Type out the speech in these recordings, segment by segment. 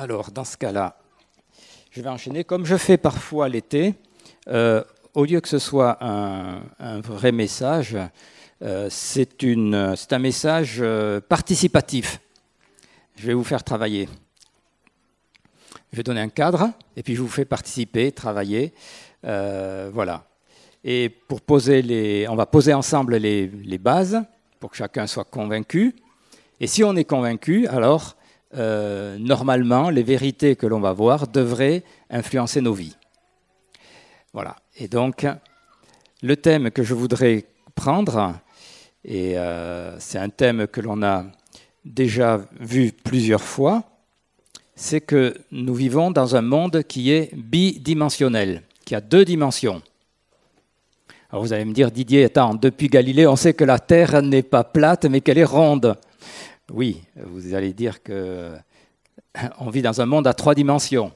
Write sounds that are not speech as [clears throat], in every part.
Alors, dans ce cas-là, je vais enchaîner. Comme je fais parfois l'été, euh, au lieu que ce soit un, vrai message, euh, c'est un message euh, participatif. Je vais vous faire travailler. Je vais donner un cadre et puis je vous fais participer, travailler. voilà. Et pour poser les, on va poser ensemble les, les, bases pour que chacun soit convaincu. Et si on est convaincu, alors normalement, les vérités que l'on va voir devraient influencer nos vies. Voilà. Et donc, le thème que je voudrais prendre, et euh, c'est un thème que l'on a déjà vu plusieurs fois, c'est que nous vivons dans un monde qui est bidimensionnel, qui a deux dimensions. Alors vous allez me dire, Didier, attends, depuis Galilée, on sait que la Terre n'est pas plate, mais qu'elle est ronde. Oui, vous allez dire que on vit dans un monde à trois dimensions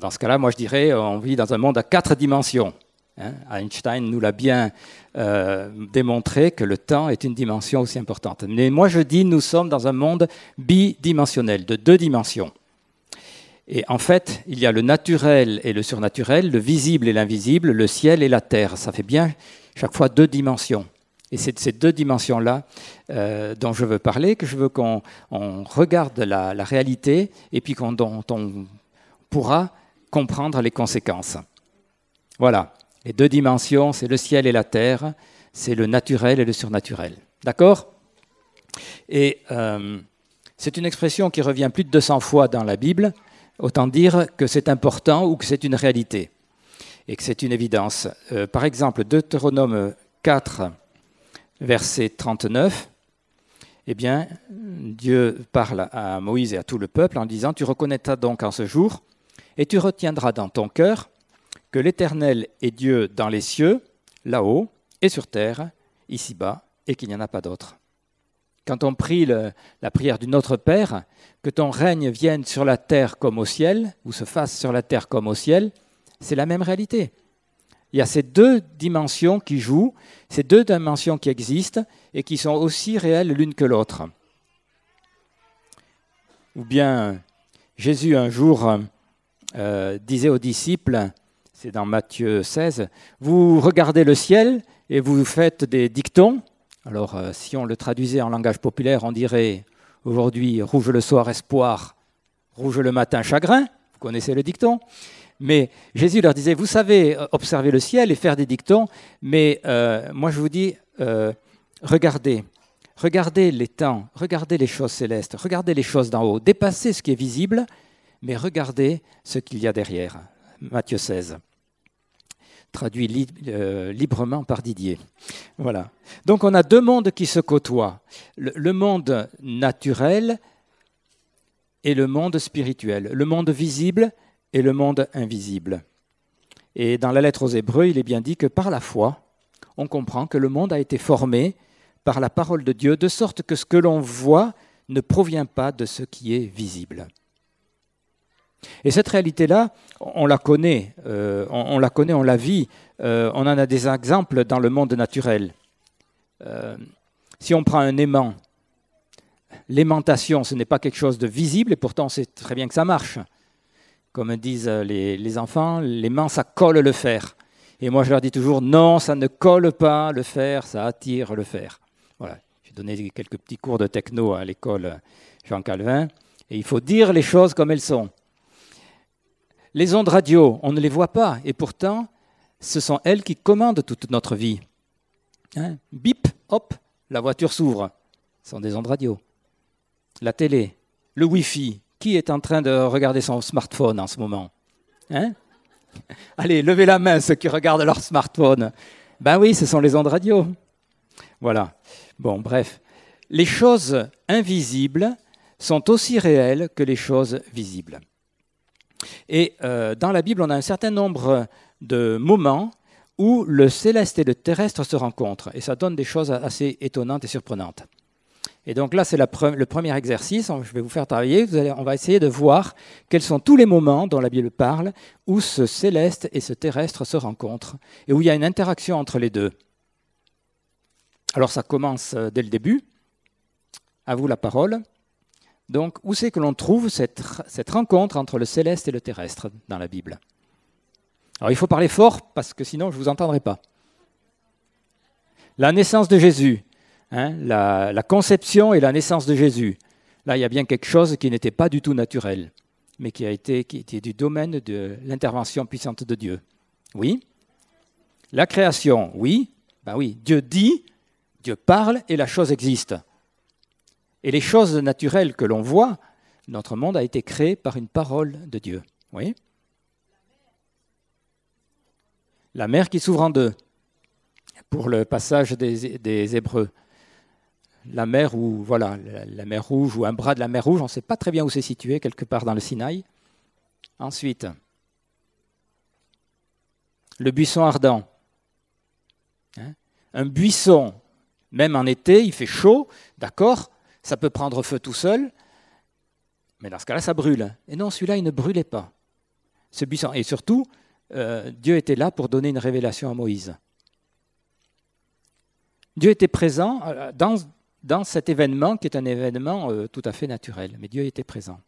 dans ce cas-là, moi je dirais, on vit dans un monde à quatre dimensions. Hein. Einstein nous l'a bien euh, démontré que le temps est une dimension aussi importante. Mais moi je dis, nous sommes dans un monde bidimensionnel, de deux dimensions. Et en fait, il y a le naturel et le surnaturel, le visible et l'invisible, le ciel et la terre. Ça fait bien chaque fois deux dimensions. Et c'est de ces deux dimensions-là euh, dont je veux parler, que je veux qu'on regarde la, réalité et puis qu'on, on pourra comprendre les conséquences. Voilà, les deux dimensions, c'est le ciel et la terre, c'est le naturel et le surnaturel. D'accord? Et euh, c'est une expression qui revient plus de 200 fois dans la Bible, autant dire que c'est important ou que c'est une réalité et que c'est une évidence. Euh, par exemple, Deutéronome 4, verset 39, eh bien, Dieu parle à Moïse et à tout le peuple en disant, Tu reconnaîtras donc en ce jour et tu retiendras dans ton cœur que l'Éternel est Dieu dans les cieux, là-haut, et sur terre, ici-bas, et qu'il n'y en a pas d'autre. Quand on prie la prière du Notre Père, que ton règne vienne sur la terre comme au ciel, ou se fasse sur la terre comme au ciel, c'est la même réalité. Il y a ces deux dimensions qui jouent, ces deux dimensions qui existent et qui sont aussi réelles l'une que l'autre. Ou bien Jésus un jour euh, disait aux disciples, c'est dans Matthieu 16, vous regardez le ciel et vous faites des dictons. Alors, euh, si on le traduisait en langage populaire, on dirait aujourd'hui rouge le soir espoir, rouge le matin chagrin. Vous connaissez le dicton. Mais Jésus leur disait, vous savez observer le ciel et faire des dictons, mais euh, moi je vous dis, regardez, regardez les temps, regardez les choses célestes, regardez les choses d'en haut, dépassez ce qui est visible mais regardez ce qu'il y a derrière. Matthieu 16 traduit euh, librement par Didier. Voilà. Donc on a deux mondes qui se côtoient, le, monde naturel et le monde spirituel, le monde visible et le monde invisible. Et dans la lettre aux Hébreux, il est bien dit que par la foi, on comprend que le monde a été formé par la parole de Dieu, de sorte que ce que l'on voit ne provient pas de ce qui est visible. Et cette réalité-là, on la connaît, euh, on, la connaît, on la vit, euh, on en a des exemples dans le monde naturel. Euh, si on prend un aimant, l'aimantation, ce n'est pas quelque chose de visible, et pourtant on sait très bien que ça marche. Comme disent les, les enfants, l'aimant, ça colle le fer. Et moi, je leur dis toujours, non, ça ne colle pas le fer, ça attire le fer. Voilà. J'ai donné quelques petits cours de techno à l'école Jean Calvin, et il faut dire les choses comme elles sont. Les ondes radio, on ne les voit pas, et pourtant, ce sont elles qui commandent toute notre vie. Hein? Bip, hop, la voiture s'ouvre. Ce sont des ondes radio. La télé, le Wi-Fi. Qui est en train de regarder son smartphone en ce moment hein? [laughs] Allez, levez la main ceux qui regardent leur smartphone. Ben oui, ce sont les ondes radio. Voilà. Bon, bref. Les choses invisibles sont aussi réelles que les choses visibles. Et euh, dans la Bible, on a un certain nombre de moments où le céleste et le terrestre se rencontrent. Et ça donne des choses assez étonnantes et surprenantes. Et donc là, c'est le premier exercice. Je vais vous faire travailler. on va essayer de voir quels sont tous les moments dont la Bible parle où ce céleste et ce terrestre se rencontrent et où il y a une interaction entre les deux. Alors ça commence euh, dès le début. À vous la parole. Donc, où c'est que l'on trouve cette, cette, rencontre entre le céleste et le terrestre dans la Bible? Alors, il faut parler fort parce que sinon, je ne vous entendrai pas. La naissance de Jésus, hein, la, conception et la naissance de Jésus. Là, il y a bien quelque chose qui n'était pas du tout naturel, mais qui a été qui était du domaine de l'intervention puissante de Dieu. Oui. La création, oui. Ben oui, Dieu dit, Dieu parle et la chose existe. Et les choses naturelles que l'on voit, notre monde a été créé par une parole de Dieu. Oui La mer qui s'ouvre en deux, pour le passage des, Hébreux. La mer ou voilà, la, mer Rouge ou un bras de la mer Rouge, on ne sait pas très bien où c'est situé, quelque part dans le Sinaï. Ensuite, le buisson ardent. Hein? Un buisson, même en été, il fait chaud, d'accord, ça peut prendre feu tout seul, mais dans ce cas-là, ça brûle. Et non, celui-là, il ne brûlait pas. Ce buisson. Et surtout, euh, Dieu était là pour donner une révélation à Moïse. Dieu était présent euh, dans, dans cet événement qui est un événement euh, tout à fait naturel, mais Dieu était présent.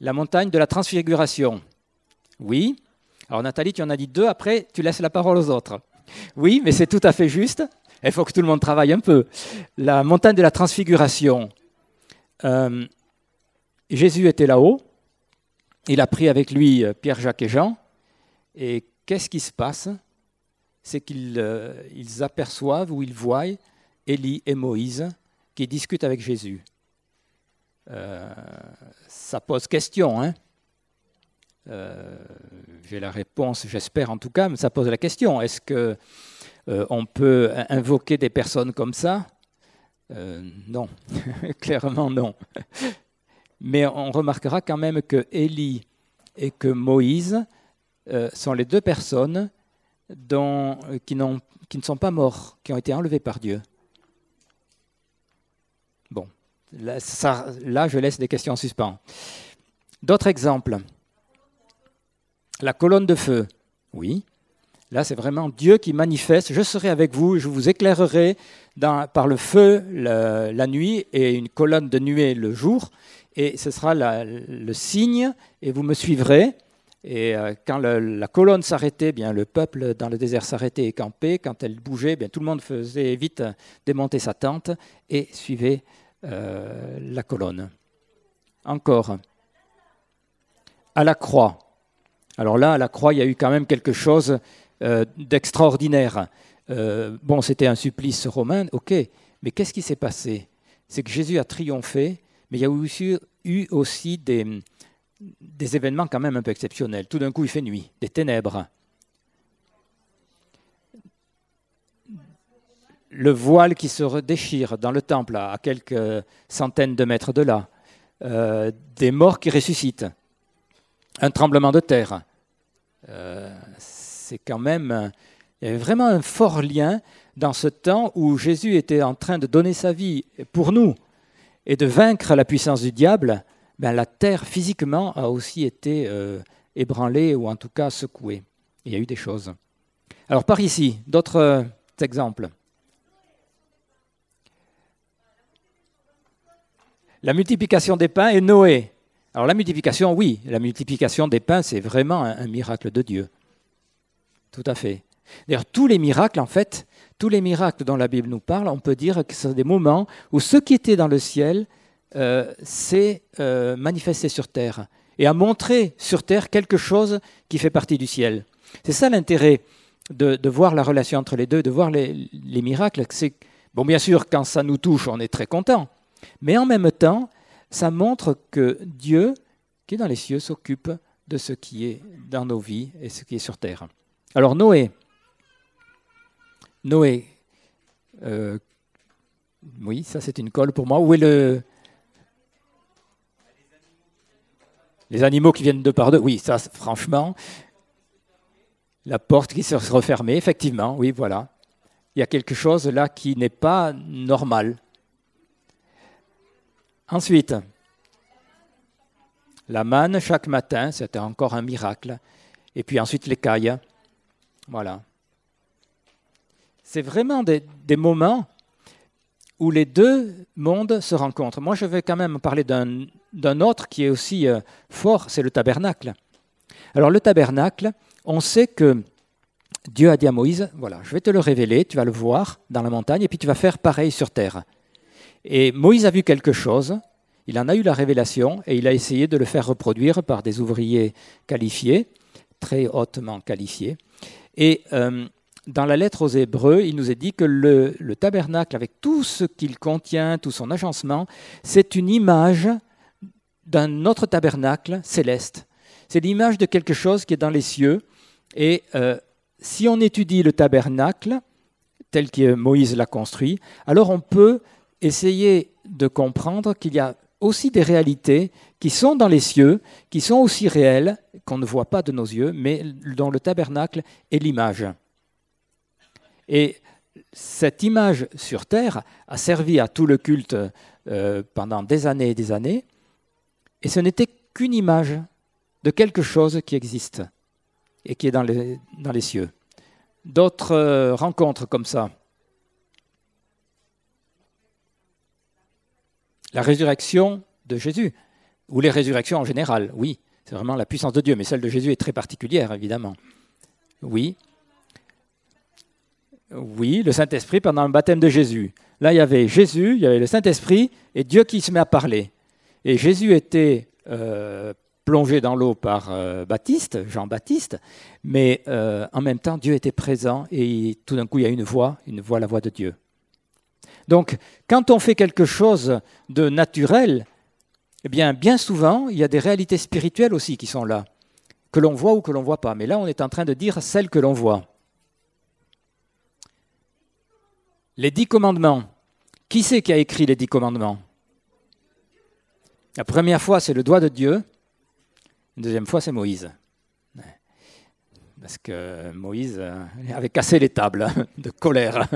La montagne de la transfiguration. Oui. Alors Nathalie, tu en as dit deux, après tu laisses la parole aux autres. Oui, mais c'est tout à fait juste. Il faut que tout le monde travaille un peu. La montagne de la transfiguration. Euh, Jésus était là-haut. Il a pris avec lui euh, Pierre, Jacques et Jean. Et qu'est-ce qui se passe? C'est qu'ils euh, aperçoivent ou ils voient Élie et Moïse qui discutent avec Jésus. ça pose question, hein j'ai la réponse, j'espère en tout cas, mais ça pose la question. Est-ce qu'on euh, peut invoquer des personnes comme ça? Euh, Non, [laughs] clairement non. Mais on remarquera quand même que Élie et que Moïse euh, sont les deux personnes dont, qui, ne sont pas morts, qui ont été enlevés par Dieu. Bon, là, là je laisse des questions en suspens. D'autres exemples la colonne de feu. Oui, là c'est vraiment Dieu qui manifeste, je serai avec vous, je vous éclairerai par le feu la, nuit et une colonne de nuée le jour, et ce sera le signe, et vous me suivrez. Et euh, quand la colonne s'arrêtait, bien le peuple dans le désert s'arrêtait et campait. Quand elle bougeait, bien tout le monde faisait vite démonter sa tente et suivait euh, la colonne. Encore, à la croix. Alors là, à la croix, il y a eu quand même quelque chose euh, d'extraordinaire. Bon, c'était un supplice romain, ok, mais qu'est-ce qui s'est passé? C'est que Jésus a triomphé, mais il y a eu aussi des, des événements quand même un peu exceptionnels. Tout d'un coup, il fait nuit, des ténèbres. Le voile qui se déchire dans le temple à quelques centaines de mètres de là. Euh, des morts qui ressuscitent un tremblement de terre. Euh, c'est quand même. Il y avait vraiment un fort lien dans ce temps où Jésus était en train de donner sa vie pour nous et de vaincre la puissance du diable. Ben, la terre physiquement a aussi été euh, ébranlée ou en tout cas secouée. Il y a eu des choses. Alors par ici, d'autres euh, exemples. La multiplication des pains et Noé. Alors la multiplication, oui, la multiplication des pains, c'est vraiment un, miracle de Dieu. Tout à fait. D'ailleurs, tous les miracles, en fait, tous les miracles dont la Bible nous parle, on peut dire que ce sont des moments où ce qui était dans le ciel euh, s'est euh, manifesté sur terre et a montré sur terre quelque chose qui fait partie du ciel. C'est ça l'intérêt de, voir la relation entre les deux, de voir les, les miracles. Bon, bien sûr, quand ça nous touche, on est très content, mais en même temps, ça montre que Dieu, qui est dans les cieux, s'occupe de ce qui est dans nos vies et ce qui est sur terre. Alors Noé, Noé, euh, oui, ça c'est une colle pour moi. Où est le... Les animaux qui viennent de par deux, oui, ça franchement, la porte qui se refermée, effectivement, oui, voilà. Il y a quelque chose là qui n'est pas normal. Ensuite, la manne chaque matin, c'était encore un miracle. Et puis ensuite l'écaille. Voilà. C'est vraiment des, moments. Où les deux mondes se rencontrent. Moi, je vais quand même parler d'un autre qui est aussi euh, fort, c'est le tabernacle. Alors le tabernacle, on sait que Dieu a dit à Moïse, voilà, je vais te le révéler, tu vas le voir dans la montagne, et puis tu vas faire pareil sur terre. Et Moïse a vu quelque chose, il en a eu la révélation, et il a essayé de le faire reproduire par des ouvriers qualifiés, très hautement qualifiés. Et euh, dans la lettre aux Hébreux, il nous est dit que le, le tabernacle, avec tout ce qu'il contient, tout son agencement, c'est une image d'un autre tabernacle céleste. C'est l'image de quelque chose qui est dans les cieux. Et euh, si on étudie le tabernacle, tel que Moïse l'a construit, alors on peut essayer de comprendre qu'il y a aussi des réalités qui sont dans les cieux, qui sont aussi réelles, qu'on ne voit pas de nos yeux, mais dont le tabernacle est l'image. Et cette image sur terre a servi à tout le culte euh, pendant des années et des années, et ce n'était qu'une image de quelque chose qui existe et qui est dans les, cieux. D'autres euh, rencontres comme ça. La résurrection de Jésus, ou les résurrections en général, oui, c'est vraiment la puissance de Dieu, mais celle de Jésus est très particulière, évidemment. Oui. Oui, le Saint-Esprit pendant le baptême de Jésus. Là, il y avait Jésus, il y avait le Saint-Esprit et Dieu qui se met à parler. Et Jésus était euh, plongé dans l'eau par euh, Baptiste, Jean-Baptiste, mais euh, en même temps, Dieu était présent et tout d'un coup, il y a une voix, une voix, la voix de Dieu. Donc, quand on fait quelque chose de naturel, eh bien, bien souvent, il y a des réalités spirituelles aussi qui sont là, que l'on voit ou que l'on ne voit pas. Mais là, on est en train de dire celles que l'on voit. Les dix commandements. Qui c'est qui a écrit les dix commandements? La première fois, c'est le doigt de Dieu. La deuxième fois, c'est Moïse. Parce que Moïse euh, avait cassé les tables de colère.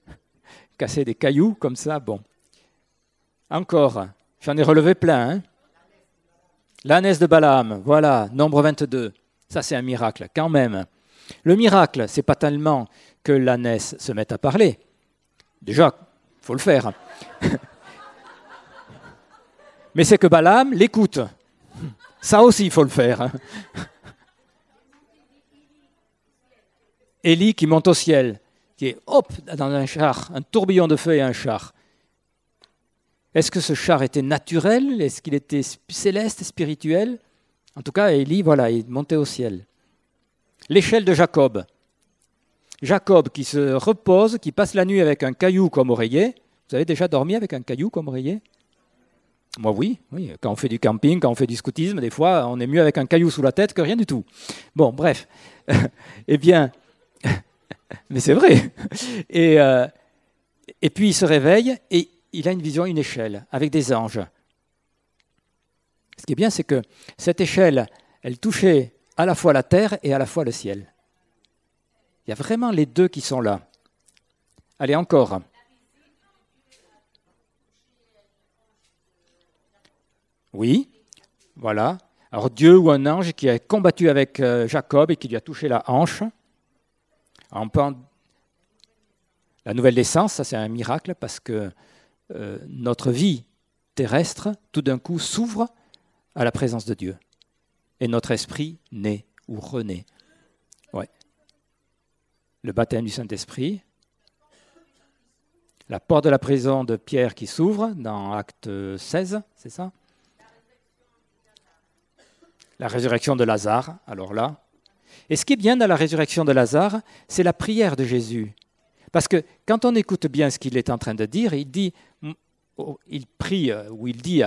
[laughs] cassé des cailloux comme ça, bon. Encore, j'en ai relevé plein. Hein L'ânesse de Balaam, voilà, nombre 22. Ça, c'est un miracle, quand même. Le miracle, c'est pas tellement que l'ânesse se mette à parler. Déjà, il faut le faire. [laughs] Mais c'est que Balaam l'écoute. Ça aussi, il faut le faire. Élie qui monte au ciel, qui est hop dans un char, un tourbillon de feu et un char. Est-ce que ce char était naturel? Est-ce qu'il était céleste, spirituel? En tout cas, Élie, voilà, il montait au ciel. L'échelle de Jacob. Jacob qui se repose, qui passe la nuit avec un caillou comme oreiller. Vous avez déjà dormi avec un caillou comme oreiller? Moi, oui, oui. Quand on fait du camping, quand on fait du scoutisme, des fois, on est mieux avec un caillou sous la tête que rien du tout. Bon, bref. [laughs] eh bien, [laughs] mais c'est vrai. Et, euh, et puis il se réveille et il a une vision, une échelle avec des anges. Ce qui est bien, c'est que cette échelle, elle touchait à la fois la terre et à la fois le ciel. Il y a vraiment les deux qui sont là. Allez, encore. Oui, voilà. Alors Dieu ou un ange qui a combattu avec euh, Jacob et qui lui a touché la hanche. La nouvelle naissance, ça c'est un miracle parce que euh, notre vie terrestre, tout d'un coup, s'ouvre à la présence de Dieu. Et notre esprit naît ou renaît. Le baptême du Saint-Esprit, la porte de la prison de Pierre qui s'ouvre dans Acte 16, c'est ça? La résurrection de Lazare, alors là, et ce qui est bien dans la résurrection de Lazare, c'est la prière de Jésus. Parce que quand on écoute bien ce qu'il est en train de dire, il dit, oh, il prie euh, ou il dit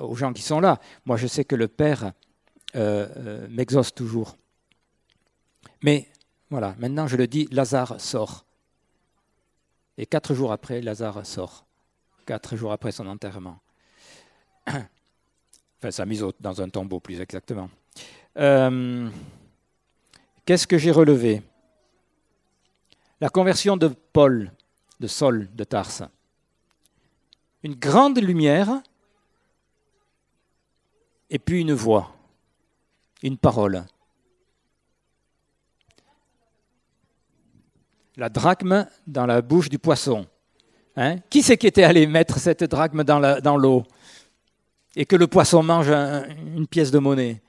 aux gens qui sont là, moi je sais que le Père euh, euh, m'exauce toujours. Mais voilà, maintenant je le dis, Lazare sort. Et quatre jours après, Lazare sort. Quatre jours après son enterrement. [coughs] Enfin, sa mise dans un tombeau, plus exactement. Qu'est-ce que j'ai relevé? La conversion de Paul, de Saul de Tarse. Une grande lumière et puis une voix, une parole. La drachme dans la bouche du poisson. Hein? Qui c'est qui était allé mettre cette drachme dans l'eau? Et que le poisson mange une pièce de monnaie?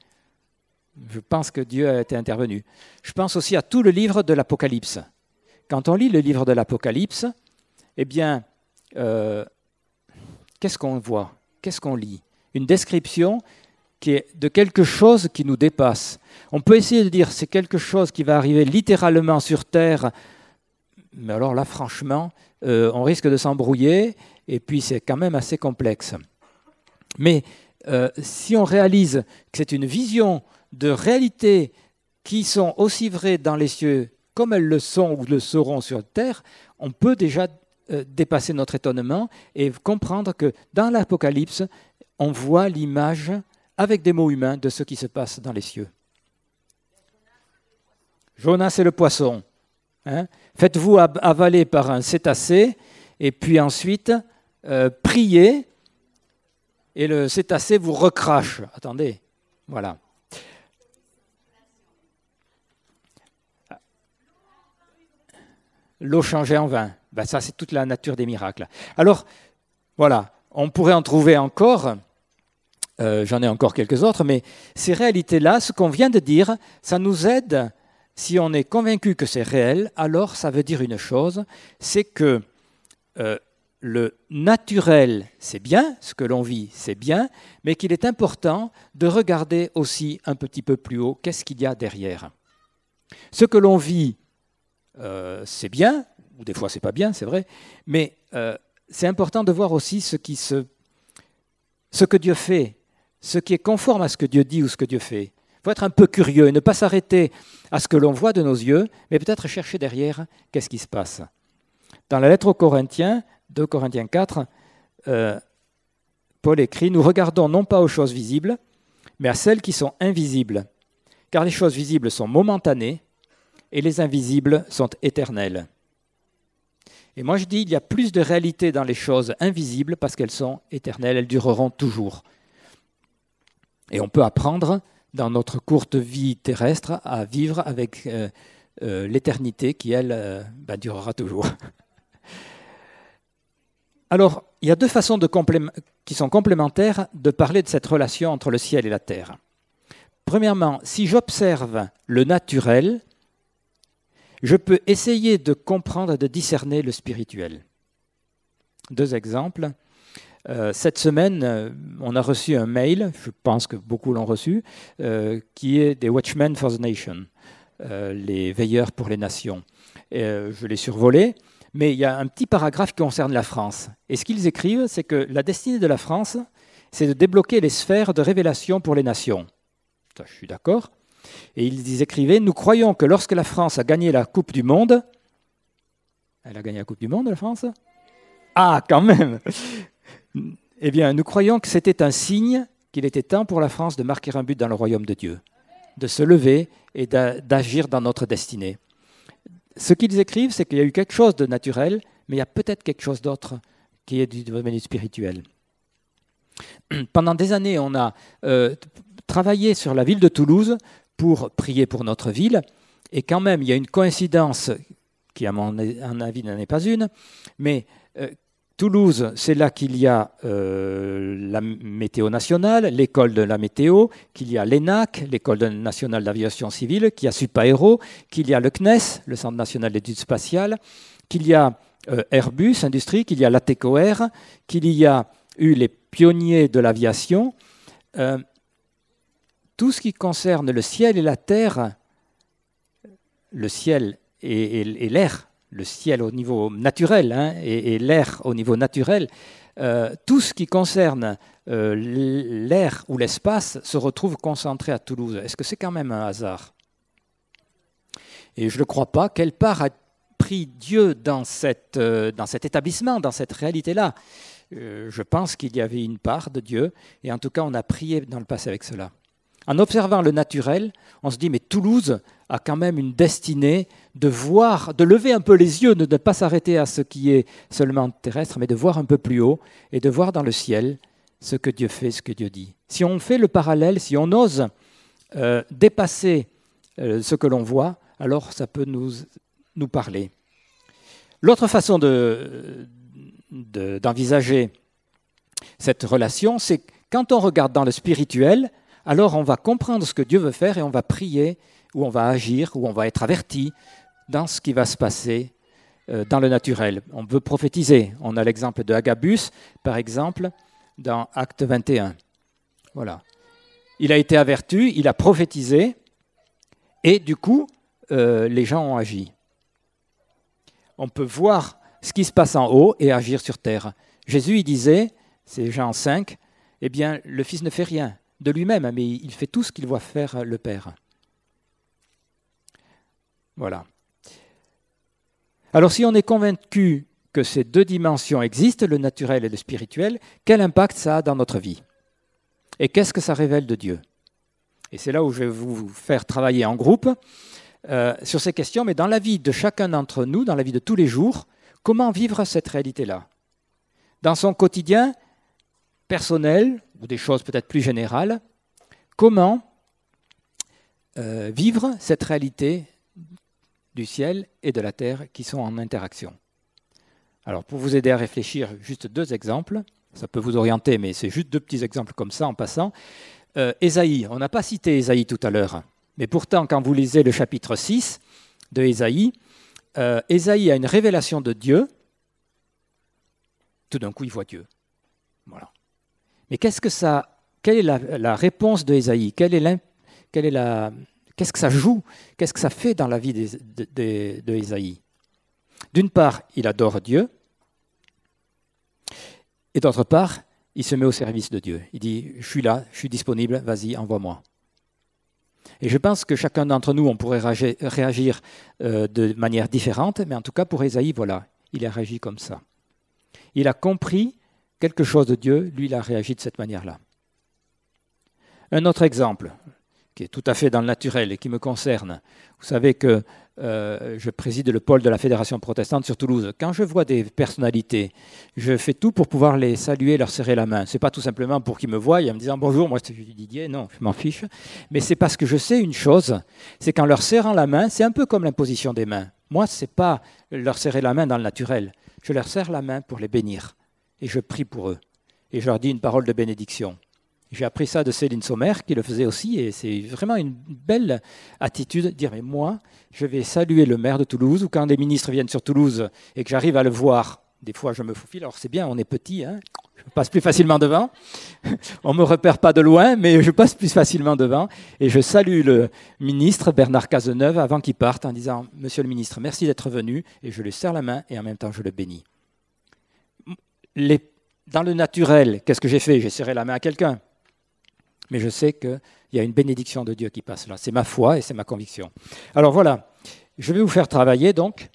Je pense que Dieu a été intervenu. Je pense aussi à tout le livre de l'Apocalypse. Quand on lit le livre de l'Apocalypse, eh bien, euh, qu'est-ce qu'on voit? Qu'est-ce qu'on lit? Une description qui est de quelque chose qui nous dépasse. On peut essayer de dire c'est quelque chose qui va arriver littéralement sur Terre, mais alors là, franchement, euh, on risque de s'embrouiller, et puis c'est quand même assez complexe. Mais euh, si on réalise que c'est une vision de réalité qui sont aussi vraies dans les cieux comme elles le sont ou le seront sur Terre, on peut déjà euh, dépasser notre étonnement et comprendre que dans l'Apocalypse, on voit l'image avec des mots humains de ce qui se passe dans les cieux. Jonas c'est le poisson. Hein. Faites-vous avaler par un cétacé et puis ensuite euh, priez et le cétacé vous recrache. Attendez, voilà. L'eau changée en vin. Ben ça, c'est toute la nature des miracles. Alors, voilà, on pourrait en trouver encore. Euh, j'en ai encore quelques autres, mais ces réalités-là, ce qu'on vient de dire, ça nous aide si on est convaincu que c'est réel, alors ça veut dire une chose, c'est que euh, le naturel, c'est bien, ce que l'on vit, c'est bien, mais qu'il est important de regarder aussi un petit peu plus haut, qu'est-ce qu'il y a derrière. Ce que l'on vit, euh, c'est bien, ou des fois c'est pas bien, c'est vrai, mais euh, c'est important de voir aussi ce, qui se, ce que Dieu fait, ce qui est conforme à ce que Dieu dit ou ce que Dieu fait faut être un peu curieux et ne pas s'arrêter à ce que l'on voit de nos yeux, mais peut-être chercher derrière qu'est-ce qui se passe. Dans la lettre aux Corinthiens, 2 Corinthiens 4, euh, Paul écrit Nous regardons non pas aux choses visibles, mais à celles qui sont invisibles, car les choses visibles sont momentanées et les invisibles sont éternelles. Et moi je dis il y a plus de réalité dans les choses invisibles parce qu'elles sont éternelles, elles dureront toujours. Et on peut apprendre dans notre courte vie terrestre à vivre avec euh, euh, l'éternité qui, elle, euh, bah, durera toujours. [laughs] Alors, il y a deux façons qui sont complémentaires de parler de cette relation entre le ciel et la terre. Premièrement, si j'observe le naturel, je peux essayer de comprendre, de discerner le spirituel. Deux exemples. Euh, cette semaine, euh, on a reçu un mail, je pense que beaucoup l'ont reçu, euh, qui est des Watchmen for the Nation, les veilleurs pour les nations. je l'ai survolé, mais il y a un petit paragraphe qui concerne la France. Et ce qu'ils écrivent, c'est que la destinée de la France, c'est de débloquer les sphères de révélation pour les nations. Ça, je suis d'accord. Et ils écrivaient, nous croyons que lorsque la France a gagné la Coupe du Monde, elle a gagné la Coupe du Monde, la France? Ah, quand même eh bien, nous croyons que c'était un signe qu'il était temps pour la France de marquer un but dans le royaume de Dieu, de se lever et d'agir dans notre destinée. Ce qu'ils écrivent, c'est qu'il y a eu quelque chose de naturel, mais il y a peut-être quelque chose d'autre qui est du domaine spirituel. [clears throat] Pendant des années, on a euh, travaillé sur la ville de Toulouse pour prier pour notre ville, et quand même, il y a une coïncidence qui, à mon avis, n'en est pas une, mais euh, Toulouse, c'est là qu'il y a euh, la météo nationale, l'école de la météo, qu'il y a l'ENAC, l'école nationale d'aviation civile, qu'il y a Supaéro, qu'il y a le CNES, le Centre national d'études spatiales, qu'il y a euh, Airbus Industrie, qu'il y a l'ATECOR, qu'il y a eu les pionniers de l'aviation. Euh, tout ce qui concerne le ciel et la terre, le ciel et l'air, le ciel au niveau naturel hein, et, l'air au niveau naturel, euh, tout ce qui concerne euh, l'air ou l'espace se retrouve concentré à Toulouse. Est-ce que c'est quand même un hasard? Et je ne crois pas. Quelle part a pris Dieu euh, dans cet établissement, dans cette réalité-là Je pense qu'il y avait une part de Dieu, et en tout cas, on a prié dans le passé avec cela. En observant le naturel, on se dit, mais Toulouse a quand même une destinée de voir, de lever un peu les yeux, de ne pas s'arrêter à ce qui est seulement terrestre, mais de voir un peu plus haut et de voir dans le ciel ce que Dieu fait, ce que Dieu dit. Si on fait le parallèle, si on ose euh, dépasser euh, ce que l'on voit, alors ça peut nous, parler. L'autre façon de, d'envisager cette relation, c'est quand on regarde dans le spirituel, alors on va comprendre ce que Dieu veut faire et on va prier, ou on va agir, ou on va être averti dans ce qui va se passer euh, dans le naturel. On veut prophétiser. On a l'exemple de Agabus, par exemple, dans Acte 21. Voilà. Il a été averti, il a prophétisé, et du coup, euh, les gens ont agi. On peut voir ce qui se passe en haut et agir sur terre. Jésus, il disait, c'est Jean 5, eh bien, le Fils ne fait rien de lui-même, mais il fait tout ce qu'il voit faire le Père. Voilà. Alors si on est convaincu que ces deux dimensions existent, le naturel et le spirituel, quel impact ça a dans notre vie? Et qu'est-ce que ça révèle de Dieu? Et c'est là où je vais vous faire travailler en groupe euh, sur ces questions, mais dans la vie de chacun d'entre nous, dans la vie de tous les jours, comment vivre cette réalité-là? Dans son quotidien personnel, ou des choses peut-être plus générales, comment euh, vivre cette réalité du ciel et de la terre qui sont en interaction? Alors pour vous aider à réfléchir, juste deux exemples, ça peut vous orienter, mais c'est juste deux petits exemples comme ça en passant. Euh, on n'a pas cité Ésaïe tout à l'heure, mais pourtant quand vous lisez le chapitre 6 de Ésaïe, euh, a une révélation de Dieu, tout d'un coup il voit Dieu. Voilà. Mais qu'est-ce que ça, quelle est la, réponse de Ésaïe est, quelle est la, Qu'est-ce que ça joue? Qu'est-ce que ça fait dans la vie de, D'une part, il adore Dieu, et d'autre part, il se met au service de Dieu. Il dit, je suis là, je suis disponible, vas-y, envoie-moi. Et je pense que chacun d'entre nous, on pourrait réagir euh, de manière différente, mais en tout cas pour Ésaïe, voilà, il a réagi comme ça. Il a compris quelque chose de Dieu, lui, il a réagi de cette manière-là. Un autre exemple, qui est tout à fait dans le naturel et qui me concerne. Vous savez que euh, je préside le pôle de la Fédération protestante sur Toulouse. Quand je vois des personnalités, je fais tout pour pouvoir les saluer, leur serrer la main. Ce n'est pas tout simplement pour qu'ils me voient en me disant bonjour, moi je suis Didier, non, je m'en fiche. Mais c'est parce que je sais une chose, c'est qu'en leur serrant la main, c'est un peu comme l'imposition des mains. Moi, ce n'est pas leur serrer la main dans le naturel. Je leur serre la main pour les bénir. Et je prie pour eux. Et je leur dis une parole de bénédiction. J'ai appris ça de Céline Sommer, qui le faisait aussi, et c'est vraiment une belle attitude de dire, mais moi, je vais saluer le maire de Toulouse, ou quand des ministres viennent sur Toulouse et que j'arrive à le voir, des fois je me faufile, alors c'est bien, on est petit, hein, je passe plus facilement devant, [laughs] on ne me repère pas de loin, mais je passe plus facilement devant, et je salue le ministre Bernard Cazeneuve avant qu'il parte en disant, Monsieur le ministre, merci d'être venu, et je lui serre la main, et en même temps je le bénis. Dans le naturel, qu'est-ce que j'ai fait? J'ai serré la main à quelqu'un mais je sais qu'il y a une bénédiction de Dieu qui passe là. C'est ma foi et c'est ma conviction. Alors voilà, je vais vous faire travailler donc.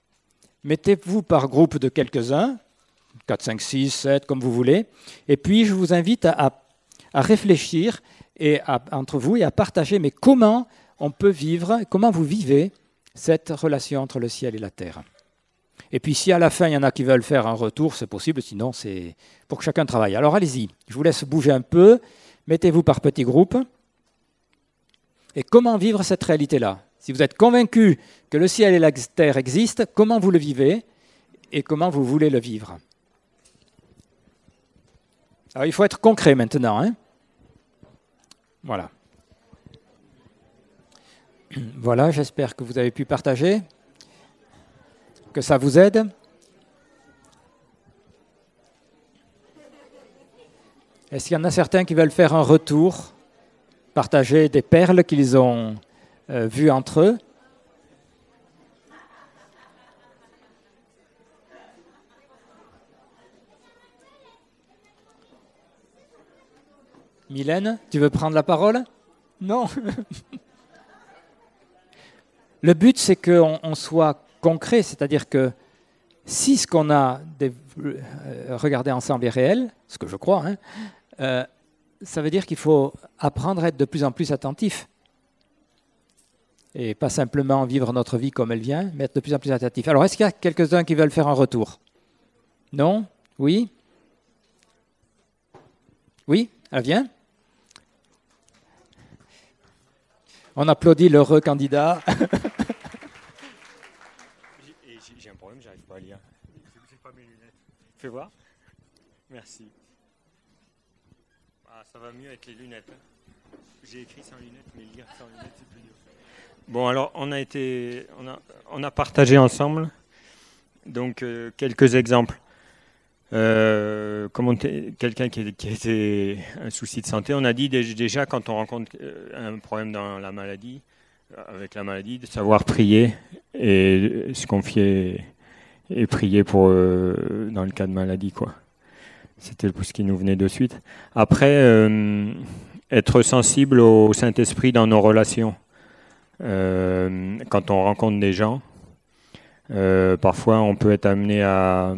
Mettez-vous par groupe de quelques-uns, 4, 5, 6, 7, comme vous voulez, et puis je vous invite à, réfléchir et entre vous et à partager, mais comment on peut vivre, comment vous vivez cette relation entre le ciel et la terre? Et puis si à la fin il y en a qui veulent faire un retour, c'est possible, sinon c'est pour que chacun travaille. Alors allez-y, je vous laisse bouger un peu mettez-vous par petits groupes. Et comment vivre cette réalité-là? Si vous êtes convaincu que le ciel et la terre existent, comment vous le vivez et comment vous voulez le vivre? Alors il faut être concret maintenant. Hein voilà. [clears throat] Voilà, j'espère que vous avez pu partager, que ça vous aide? Est-ce qu'il y en a certains qui veulent faire un retour, partager des perles qu'ils ont euh, vues entre eux? Mylène, tu veux prendre la parole? Non. [laughs] Le but, c'est qu'on soit concret, c'est-à-dire que si ce qu'on a euh, regardé ensemble est réel, ce que je crois, hein, euh, ça veut dire qu'il faut apprendre à être de plus en plus attentif. Et pas simplement vivre notre vie comme elle vient, mais être de plus en plus attentif. Alors, est-ce qu'il y a quelques-uns qui veulent faire un retour? Non? Oui? Oui? Elle vient? On applaudit l'heureux candidat. [laughs] J'ai un problème, j'arrive pas à lire. Fais voir. Merci. Ah, ça va mieux avec les lunettes. Hein. J'ai écrit sans lunettes, mais lire sans lunettes, c'est plus dur. Bon, alors, on a, été, on a, on a partagé ensemble donc euh, quelques exemples. Euh, quelqu'un qui, qui, a été un souci de santé, on a dit déjà quand on rencontre euh, un problème dans la maladie, avec la maladie, de savoir prier et se confier et prier pour dans le cas de maladie quoi. C'était ce qui nous venait de suite. Après, être sensible au Saint-Esprit dans nos relations. quand on rencontre des gens, euh, parfois, on peut être amené à,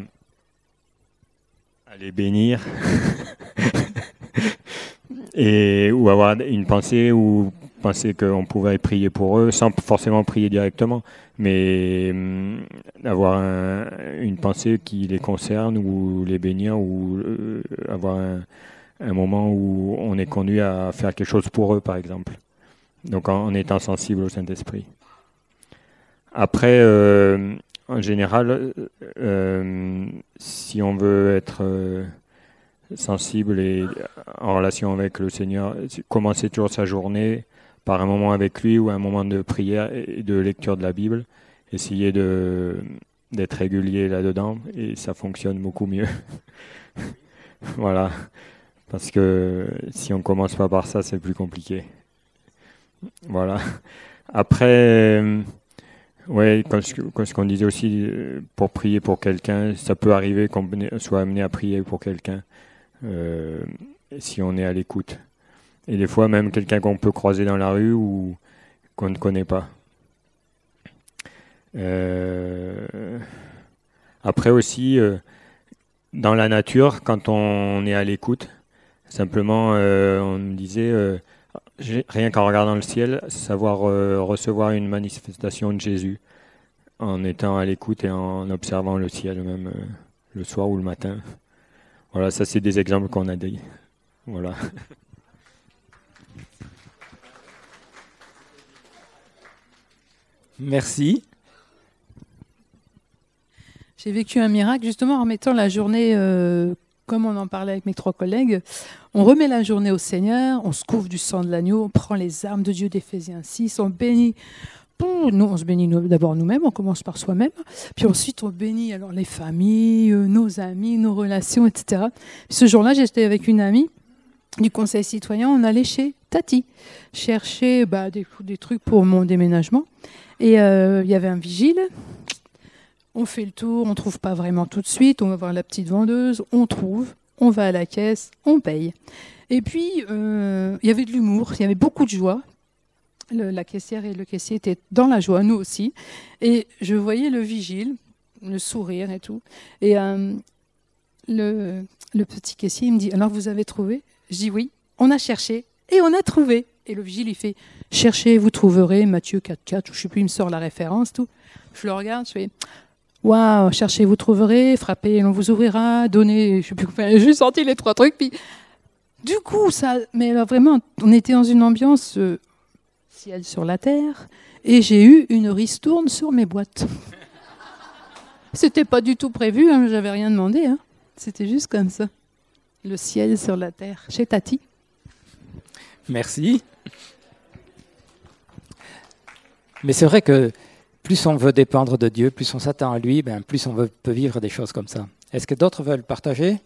les bénir [laughs] et ou avoir une pensée ou penser qu'on pouvait prier pour eux sans forcément prier directement, mais hum, avoir une pensée qui les concerne ou les bénir ou euh, avoir un, moment où on est conduit à faire quelque chose pour eux, par exemple. Donc en étant sensible au Saint-Esprit. Après, euh, en général, euh, si on veut être sensible et en relation avec le Seigneur, commencer toujours sa journée par un moment avec lui ou un moment de prière et de lecture de la Bible. Essayer de d'être régulier là-dedans et ça fonctionne beaucoup mieux. [laughs] voilà. Parce que si on commence pas par ça, c'est plus compliqué. Voilà. Après, oui, comme ce qu'on disait aussi, euh, pour prier pour quelqu'un, ça peut arriver qu'on soit amené à prier pour quelqu'un euh, si on est à l'écoute. Et des fois, même quelqu'un qu'on peut croiser dans la rue ou qu'on ne connaît pas. Euh, après aussi, dans la nature, quand on est à l'écoute, simplement, on me disait rien qu'en regardant le ciel, savoir euh, recevoir une manifestation de Jésus en étant à l'écoute et en observant le ciel même euh, le soir ou le matin. Voilà, ça c'est des exemples qu'on a dit. Voilà. [laughs] Merci. J'ai vécu un miracle justement en mettant la journée euh, comme on en parlait avec mes trois collègues, on remet la journée au Seigneur, on se couvre du sang de l'agneau, on prend les armes de Dieu d'Éphésiens 6, on bénit. Nous, on se bénit d'abord nous-mêmes, on commence par soi-même, puis ensuite on bénit alors les familles, euh, nos amis, nos relations, etc. ce jour-là, j'étais avec une amie du Conseil citoyen, on allait chez Tati chercher bah, des, des, trucs pour mon déménagement. Et euh, il y avait un vigile on fait le tour, on trouve pas vraiment tout de suite, on va voir la petite vendeuse, on trouve, on va à la caisse, on paye. Et puis, euh, il y avait de l'humour, il y avait beaucoup de joie. la caissière et le caissier étaient dans la joie, nous aussi. Et je voyais le vigile, le sourire et tout. Et euh, le, petit caissier, me dit, alors vous avez trouvé? Je dis oui, on a cherché et on a trouvé. Et le vigile, il fait, cherchez, vous trouverez, Matthieu 4.4, ou je sais plus, il me sort la référence, tout. Je le regarde, je fais, Waouh, cherchez, vous trouverez, frappez, on vous ouvrira, donnez, je sais plus, [laughs] j'ai juste senti les trois trucs, puis du coup, ça, mais alors vraiment, on était dans une ambiance euh, ciel sur la terre, et j'ai eu une ristourne sur mes boîtes. [laughs] C'était pas du tout prévu, hein, j'avais rien demandé, hein. c'était juste comme ça. Le ciel sur la terre, chez Tati. Merci. Mais c'est vrai que plus on veut dépendre de Dieu, plus on s'attend à lui, ben, plus on peut vivre des choses comme ça. Est-ce que d'autres veulent partager?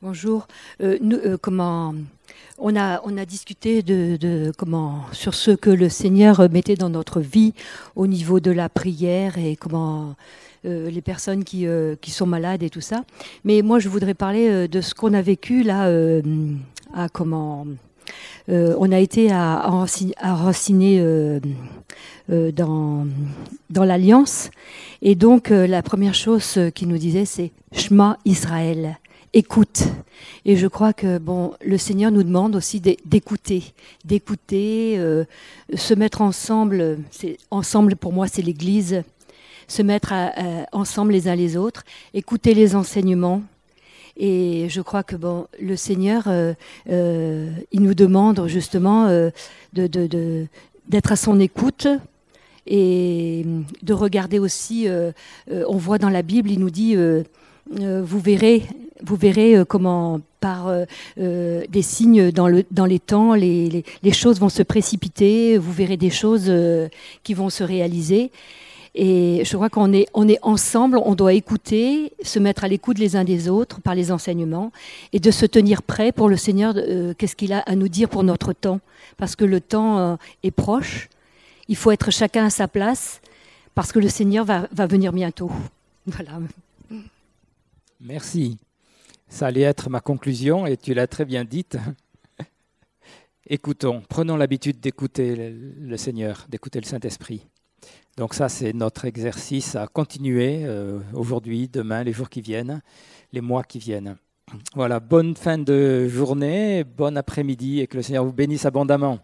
Bonjour. Euh, euh, comment on a, discuté de, comment sur ce que le Seigneur mettait dans notre vie au niveau de la prière et comment euh, les personnes qui, qui sont malades et tout ça. Mais moi, je voudrais parler de ce qu'on a vécu là comment euh, on a été à, euh, euh, dans, dans l'Alliance. Et donc, la première chose qu'il nous disait, c'est Shema Israël, écoute. Et je crois que bon, le Seigneur nous demande aussi d'écouter, d'écouter, se mettre ensemble. Ensemble pour moi, c'est l'Église. Se mettre ensemble les uns les autres, écouter les enseignements, et je crois que bon, le Seigneur, euh, euh, il nous demande justement euh, d'être à son écoute et de regarder aussi, on voit dans la Bible, il nous dit, vous verrez, vous verrez comment par des signes dans, le, dans les temps, les, choses vont se précipiter, vous verrez des choses qui vont se réaliser. Et je crois qu'on est, ensemble, on doit écouter, se mettre à l'écoute les uns des autres par les enseignements et de se tenir prêt pour le Seigneur, euh, qu'est-ce qu'il a à nous dire pour notre temps. Parce que le temps euh, est proche, il faut être chacun à sa place, parce que le Seigneur va, va venir bientôt. [laughs] Voilà. Merci. Ça allait être ma conclusion et tu l'as très bien dite. [laughs] Écoutons, prenons l'habitude d'écouter le Seigneur, d'écouter le Saint-Esprit. Donc ça, c'est notre exercice à continuer euh, aujourd'hui, demain, les jours qui viennent, les mois qui viennent. Voilà, bonne fin de journée, bon après-midi et que le Seigneur vous bénisse abondamment.